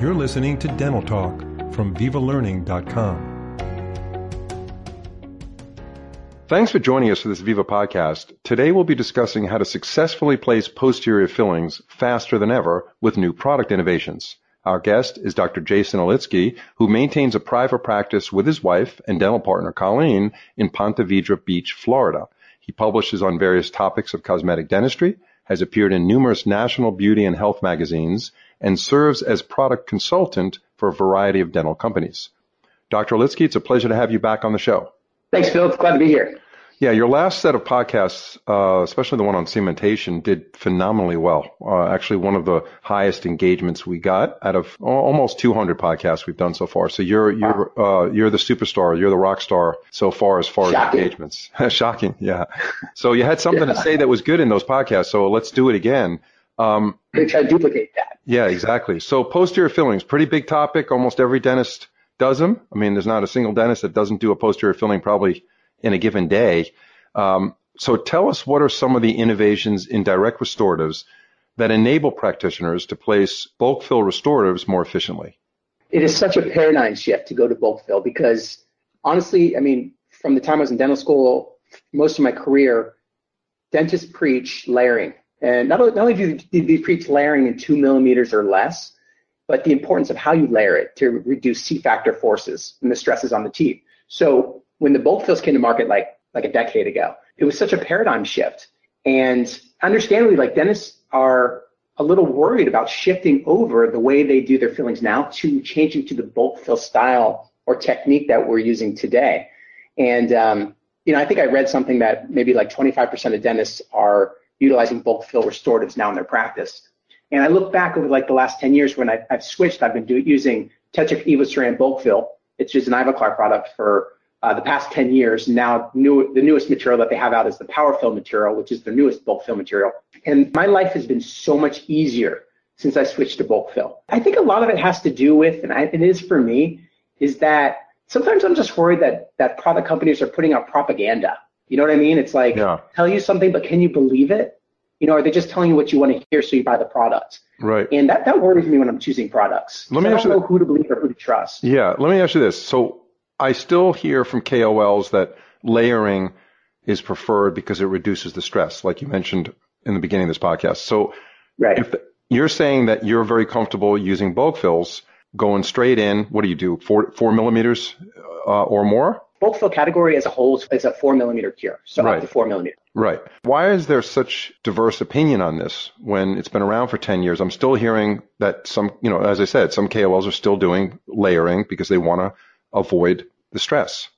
You're listening to Dental Talk from VivaLearning.com. Thanks for joining us for this Viva podcast. Today we'll be discussing how to successfully place posterior fillings faster than ever with new product innovations. Our guest is Dr. Jason Olitsky, who maintains a private practice with his wife and dental partner Colleen in Ponte Vedra Beach, Florida. He publishes on various topics of cosmetic dentistry, has appeared in numerous national beauty and health magazines, and serves as product consultant for a variety of dental companies. Dr. Olitsky, it's a pleasure to have you back on the show. Thanks, Phil. It's glad to be here. Yeah, your last set of podcasts, uh, especially the one on cementation, did phenomenally well. Uh, actually, one of the highest engagements we got out of almost 200 podcasts we've done so far. So you're you're uh, you're the superstar, you're the rock star so far as far Shocking. as engagements. Shocking, yeah. So you had something yeah. to say that was good in those podcasts. So let's do it again. Um, they try to duplicate that. Yeah, exactly. So posterior fillings, pretty big topic. Almost every dentist does them. I mean, there's not a single dentist that doesn't do a posterior filling probably in a given day. Um, so tell us what are some of the innovations in direct restoratives that enable practitioners to place bulk fill restoratives more efficiently? It is such a paradigm shift to go to bulk fill because honestly, I mean, from the time I was in dental school, most of my career, dentists preach layering. And not only, not only do they preach layering in two millimeters or less, but the importance of how you layer it to reduce C-factor forces and the stresses on the teeth. So when the bulk fills came to market like, like a decade ago, it was such a paradigm shift. And understandably, like dentists are a little worried about shifting over the way they do their fillings now to changing to the bulk fill style or technique that we're using today. And, um, you know, I think I read something that maybe like 25% of dentists are utilizing bulk fill restoratives now in their practice. And I look back over like the last 10 years when I, have switched, I've been do, using Tetric Evoceram bulk fill. It's just an Ivoclar product for uh, the past 10 years. Now, new, the newest material that they have out is the Power Fill material, which is the newest bulk fill material. And my life has been so much easier since I switched to bulk fill. I think a lot of it has to do with, and I, it is for me, is that sometimes I'm just worried that that product companies are putting out propaganda you know what I mean? It's like yeah. tell you something, but can you believe it? You know, are they just telling you what you want to hear so you buy the product? Right. And that, that worries me when I'm choosing products. Let me I don't know who to believe or who to trust. Yeah. Let me ask you this. So I still hear from KOLs that layering is preferred because it reduces the stress, like you mentioned in the beginning of this podcast. So right. if you're saying that you're very comfortable using bulk fills, going straight in, what do you do? Four, four millimeters uh, or more? Bulk fill category as a whole is a four millimeter cure, so right. up to four millimeter. Right. Why is there such diverse opinion on this when it's been around for 10 years? I'm still hearing that some, you know, as I said, some KOLs are still doing layering because they want to avoid the stress.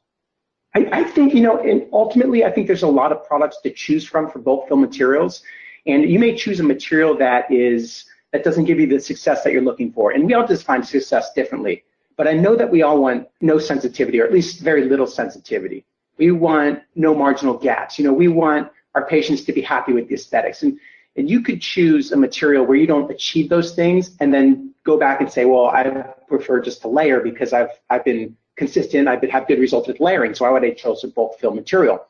I, I think, you know, and ultimately, I think there's a lot of products to choose from for bulk fill materials. And you may choose a material that is, that doesn't give you the success that you're looking for. And we all just find success differently. But I know that we all want no sensitivity, or at least very little sensitivity. We want no marginal gaps. You know, we want our patients to be happy with the aesthetics. And, and you could choose a material where you don't achieve those things and then go back and say, well, I prefer just to layer because I've, I've been consistent, I've been, have good results with layering, so why would I choose a bulk fill material?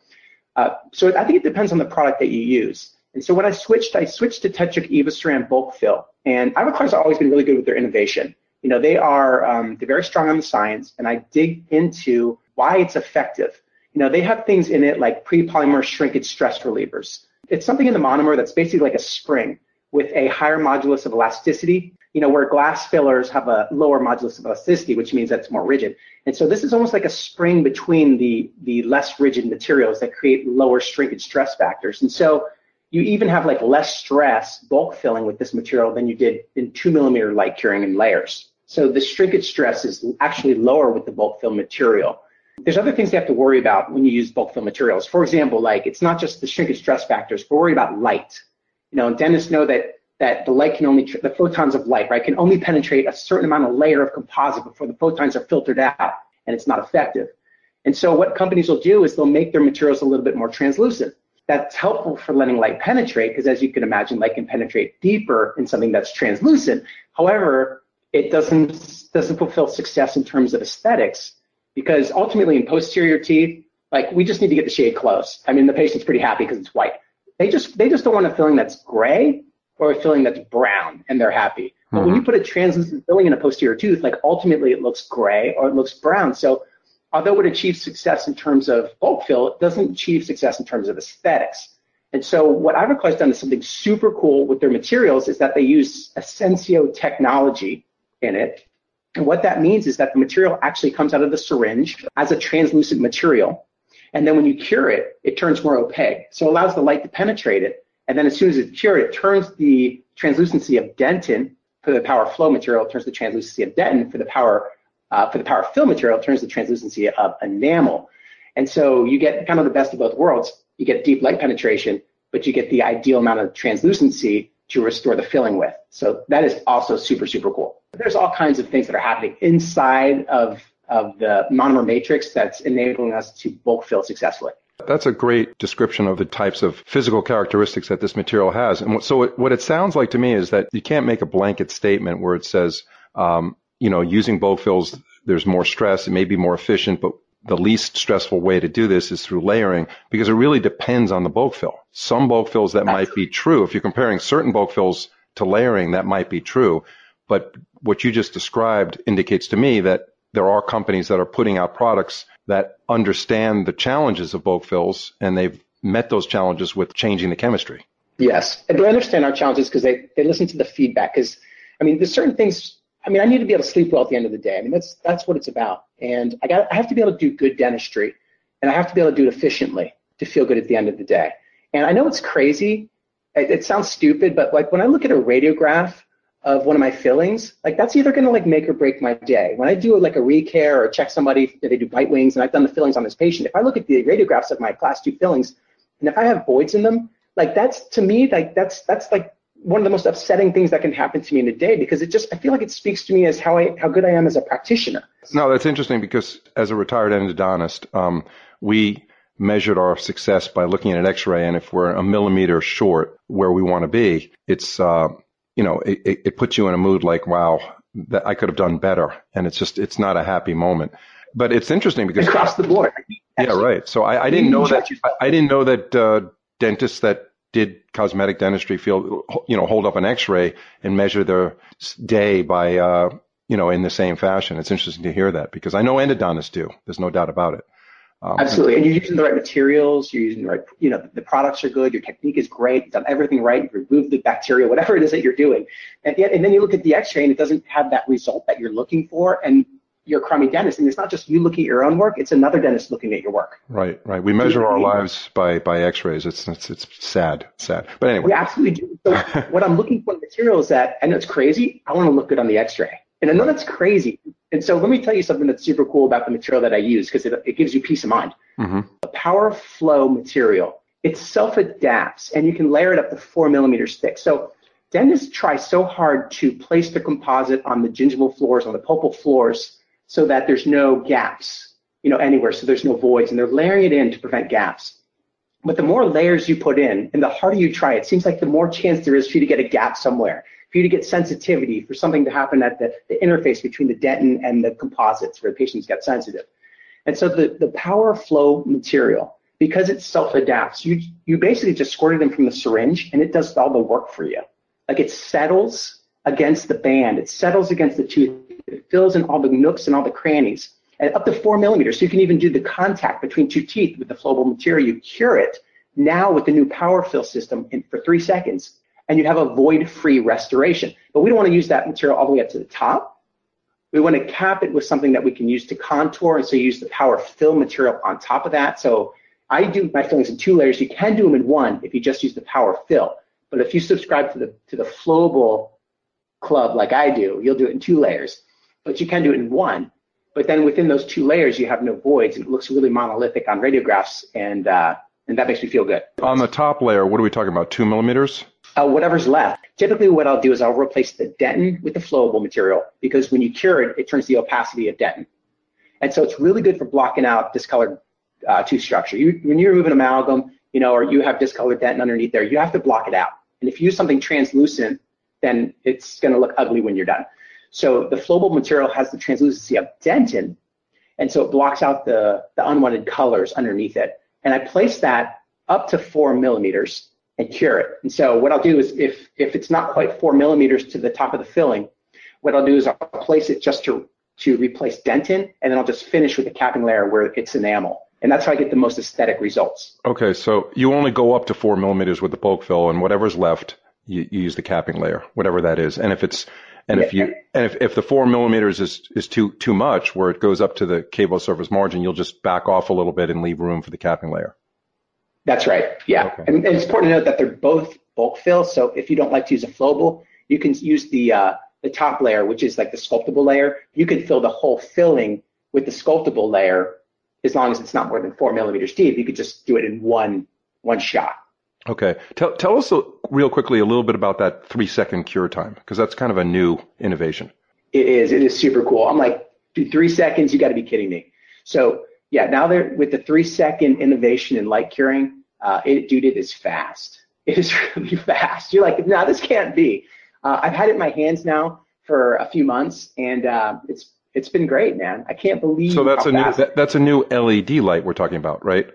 Uh, so I think it depends on the product that you use. And so when I switched, I switched to Tetric Evoceram bulk fill. And Ivoclar's always been really good with their innovation you know, they are um, they're very strong on the science, and I dig into why it's effective. You know, they have things in it like pre-polymer shrinkage stress relievers. It's something in the monomer that's basically like a spring with a higher modulus of elasticity. You know, where glass fillers have a lower modulus of elasticity, which means that it's more rigid. And so this is almost like a spring between the the less rigid materials that create lower shrinkage stress factors. And so you even have like less stress bulk filling with this material than you did in two millimeter light curing in layers. So the shrinkage stress is actually lower with the bulk fill material. There's other things you have to worry about when you use bulk fill materials. For example, like it's not just the shrinkage stress factors, we're worried about light. You know, dentists know that that the light can only, the photons of light, right, can only penetrate a certain amount of layer of composite before the photons are filtered out, and it's not effective. And so what companies will do is they'll make their materials a little bit more translucent. That's helpful for letting light penetrate, because as you can imagine, light can penetrate deeper in something that's translucent. However, it doesn't doesn't fulfill success in terms of aesthetics because ultimately in posterior teeth, like we just need to get the shade close. I mean, the patient's pretty happy because it's white. They just they just don't want a filling that's gray or a filling that's brown, and they're happy. But mm-hmm. when you put a translucent filling in a posterior tooth, like ultimately it looks gray or it looks brown. So although it achieves success in terms of bulk fill, it doesn't achieve success in terms of aesthetics. And so what Ivoclar has done is something super cool with their materials is that they use Aessencio technology in it. And what that means is that the material actually comes out of the syringe as a translucent material. And then when you cure it, it turns more opaque. So it allows the light to penetrate it. And then as soon as it's cured, it turns the translucency of dentin for the power flow material, turns the translucency of dentin for the power uh, for the power fill material, turns the translucency of enamel. And so you get kind of the best of both worlds you get deep light penetration, but you get the ideal amount of translucency to restore the filling with. So that is also super, super cool. There's all kinds of things that are happening inside of, of the monomer matrix that's enabling us to bulk fill successfully. That's a great description of the types of physical characteristics that this material has. And so what it sounds like to me is that you can't make a blanket statement where it says, um, you know, using bulk fills, there's more stress, it may be more efficient, but the least stressful way to do this is through layering because it really depends on the bulk fill. Some bulk fills that might be true. If you're comparing certain bulk fills to layering, that might be true. But what you just described indicates to me that there are companies that are putting out products that understand the challenges of bulk fills and they've met those challenges with changing the chemistry. Yes. And they understand our challenges because they, they listen to the feedback. Because, I mean, there's certain things I mean, I need to be able to sleep well at the end of the day. I mean, that's that's what it's about. And I got I have to be able to do good dentistry, and I have to be able to do it efficiently to feel good at the end of the day. And I know it's crazy. It, it sounds stupid, but like when I look at a radiograph of one of my fillings, like that's either going to like make or break my day. When I do like a recare or check somebody, they do bite wings, and I've done the fillings on this patient. If I look at the radiographs of my class two fillings, and if I have voids in them, like that's to me like that's that's like one of the most upsetting things that can happen to me in a day because it just I feel like it speaks to me as how I how good I am as a practitioner. No, that's interesting because as a retired endodontist, um, we measured our success by looking at an X-ray, and if we're a millimeter short where we want to be, it's uh, you know it, it puts you in a mood like wow that I could have done better, and it's just it's not a happy moment. But it's interesting because across the board. Yeah, right. So I, I didn't know that I, didn't know that uh, dentists that did cosmetic dentistry feel you know hold up an X-ray and measure their day by uh, you know in the same fashion? It's interesting to hear that because I know endodontists do. There's no doubt about it. Um, Absolutely, and you're using the right materials. You're using the right, you know, the products are good. Your technique is great. You've done everything right. You've removed the bacteria, whatever it is that you're doing. And, yet, and then you look at the X-ray, and it doesn't have that result that you're looking for. And you're a crummy dentist, and it's not just you looking at your own work; it's another dentist looking at your work. Right, right. We measure our lives by by X-rays. It's it's, it's sad, sad. But anyway, we absolutely do. So what I'm looking for in material is that I know it's crazy. I want to look good on the X-ray, and I know that's crazy. And so let me tell you something that's super cool about the material that I use because it it gives you peace of mind. Mm-hmm. A power flow material. It self adapts, and you can layer it up to four millimeters thick. So dentists try so hard to place the composite on the gingival floors, on the pulpal floors so that there's no gaps, you know, anywhere. So there's no voids and they're layering it in to prevent gaps. But the more layers you put in and the harder you try, it seems like the more chance there is for you to get a gap somewhere, for you to get sensitivity, for something to happen at the, the interface between the dentin and the composites where the patients get sensitive. And so the, the power flow material, because it self-adapts, you, you basically just squirt it in from the syringe and it does all the work for you. Like it settles against the band, it settles against the tooth, it fills in all the nooks and all the crannies at up to four millimeters. So you can even do the contact between two teeth with the flowable material. You cure it now with the new power fill system in, for three seconds, and you have a void-free restoration. But we don't want to use that material all the way up to the top. We want to cap it with something that we can use to contour, and so use the power fill material on top of that. So I do my fillings in two layers. You can do them in one if you just use the power fill. But if you subscribe to the to the flowable club like I do, you'll do it in two layers but you can do it in one. But then within those two layers, you have no voids, and it looks really monolithic on radiographs, and uh, and that makes me feel good. On the top layer, what are we talking about? Two millimeters? Uh, whatever's left. Typically, what I'll do is I'll replace the dentin with the flowable material because when you cure it, it turns the opacity of dentin, and so it's really good for blocking out discolored uh, tooth structure. You, when you remove an amalgam, you know, or you have discolored dentin underneath there, you have to block it out. And if you use something translucent, then it's going to look ugly when you're done. So the flowable material has the translucency of dentin, and so it blocks out the, the unwanted colors underneath it. And I place that up to four millimeters and cure it. And so what I'll do is if, if it's not quite four millimeters to the top of the filling, what I'll do is I'll place it just to, to replace dentin, and then I'll just finish with the capping layer where it's enamel. And that's how I get the most aesthetic results. Okay, so you only go up to four millimeters with the bulk fill, and whatever's left, you, you use the capping layer, whatever that is. And if it's and if you and if, if the four millimeters is is too too much, where it goes up to the cavo surface margin, you'll just back off a little bit and leave room for the capping layer. That's right. Yeah, okay. and, and, it's important to note that they're both bulk fill. So if you don't like to use a flowable, you can use the uh, the top layer, which is like the sculptable layer. You can fill the whole filling with the sculptable layer as long as it's not more than four millimeters deep, you could just do it in one one shot. Okay. Tell tell us a, real quickly a little bit about that three second cure time because that's kind of a new innovation. It is. It is super cool. I'm like, dude, three seconds? You got to be kidding me. So yeah, now they're with the three second innovation in light curing. Uh, it, dude, it is fast. It is really fast. You're like, no, this can't be. Uh, I've had it in my hands now for a few months, and uh, it's it's been great, man. I can't believe. So that's a new that, that's a new LED light we're talking about, right?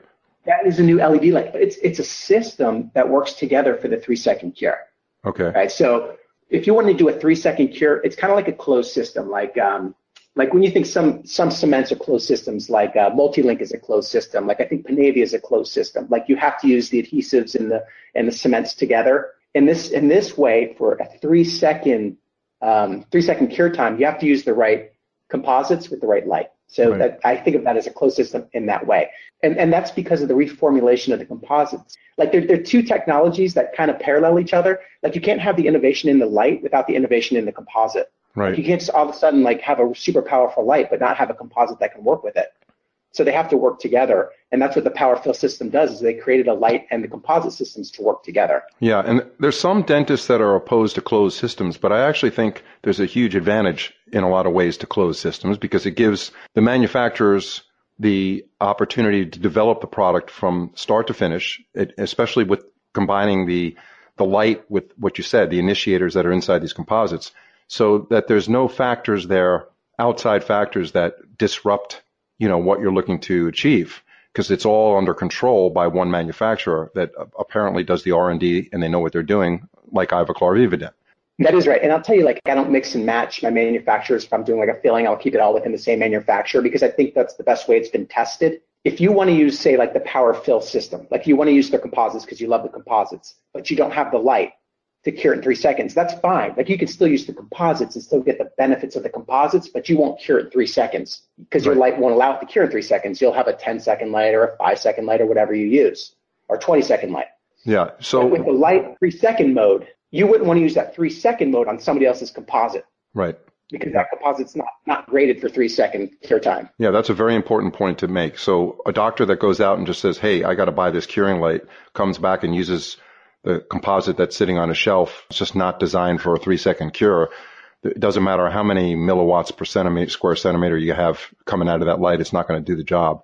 That is a new LED light, but it's it's a system that works together for the three second cure. Okay. Right. So if you want to do a three second cure, it's kind of like a closed system, like um, like when you think some some cements are closed systems, like uh, Multilink is a closed system, like I think Panavia is a closed system. Like you have to use the adhesives and the and the cements together. In this in this way, for a three second um, three second cure time, you have to use the right composites with the right light. So right. that, I think of that as a closed system in that way. And, and that's because of the reformulation of the composites. Like there, there are two technologies that kind of parallel each other. Like you can't have the innovation in the light without the innovation in the composite. Right. Like you can't just all of a sudden like have a super powerful light, but not have a composite that can work with it. So they have to work together. And that's what the power fill system does is they created a light and the composite systems to work together. Yeah, and there's some dentists that are opposed to closed systems, but I actually think there's a huge advantage in a lot of ways to closed systems because it gives the manufacturers the opportunity to develop the product from start to finish, especially with combining the the light with what you said, the initiators that are inside these composites, so that there's no factors there, outside factors that disrupt you know, what you're looking to achieve because it's all under control by one manufacturer that apparently does the R&D and they know what they're doing, like Ivoclar Vivadent. That is right. And I'll tell you, like, I don't mix and match my manufacturers. If I'm doing like a filling, I'll keep it all within the same manufacturer because I think that's the best way it's been tested. If you want to use, say, like the power fill system, like you want to use the composites because you love the composites, but you don't have the light, to cure it in three seconds. That's fine. Like you can still use the composites and still get the benefits of the composites, but you won't cure it in three seconds because right. your light won't allow it to cure in three seconds. You'll have a 10 second light or a five second light or whatever you use or 20 second light. Yeah. So but with the light three second mode, you wouldn't want to use that three second mode on somebody else's composite. Right. Because that composite's not, not graded for three second cure time. Yeah, that's a very important point to make. So a doctor that goes out and just says, Hey, I got to buy this curing light comes back and uses the composite that's sitting on a shelf is just not designed for a three second cure. It doesn't matter how many milliwatts per centimeter, square centimeter you have coming out of that light, it's not going to do the job.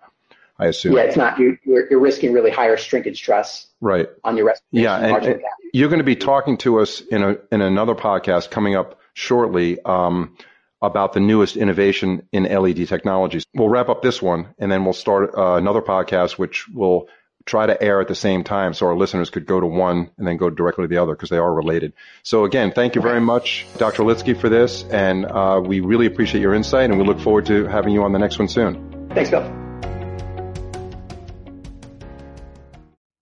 I assume. Yeah, it's not. You're, you're risking really higher shrinkage stress. Right. On your respiration. Yeah, and, and you're going to be talking to us in a in another podcast coming up shortly um, about the newest innovation in LED technologies. We'll wrap up this one, and then we'll start uh, another podcast, which will try to air at the same time so our listeners could go to one and then go directly to the other because they are related. So again, thank you very much, Dr. Litsky, for this. And uh, we really appreciate your insight and we look forward to having you on the next one soon. Thanks, Bill.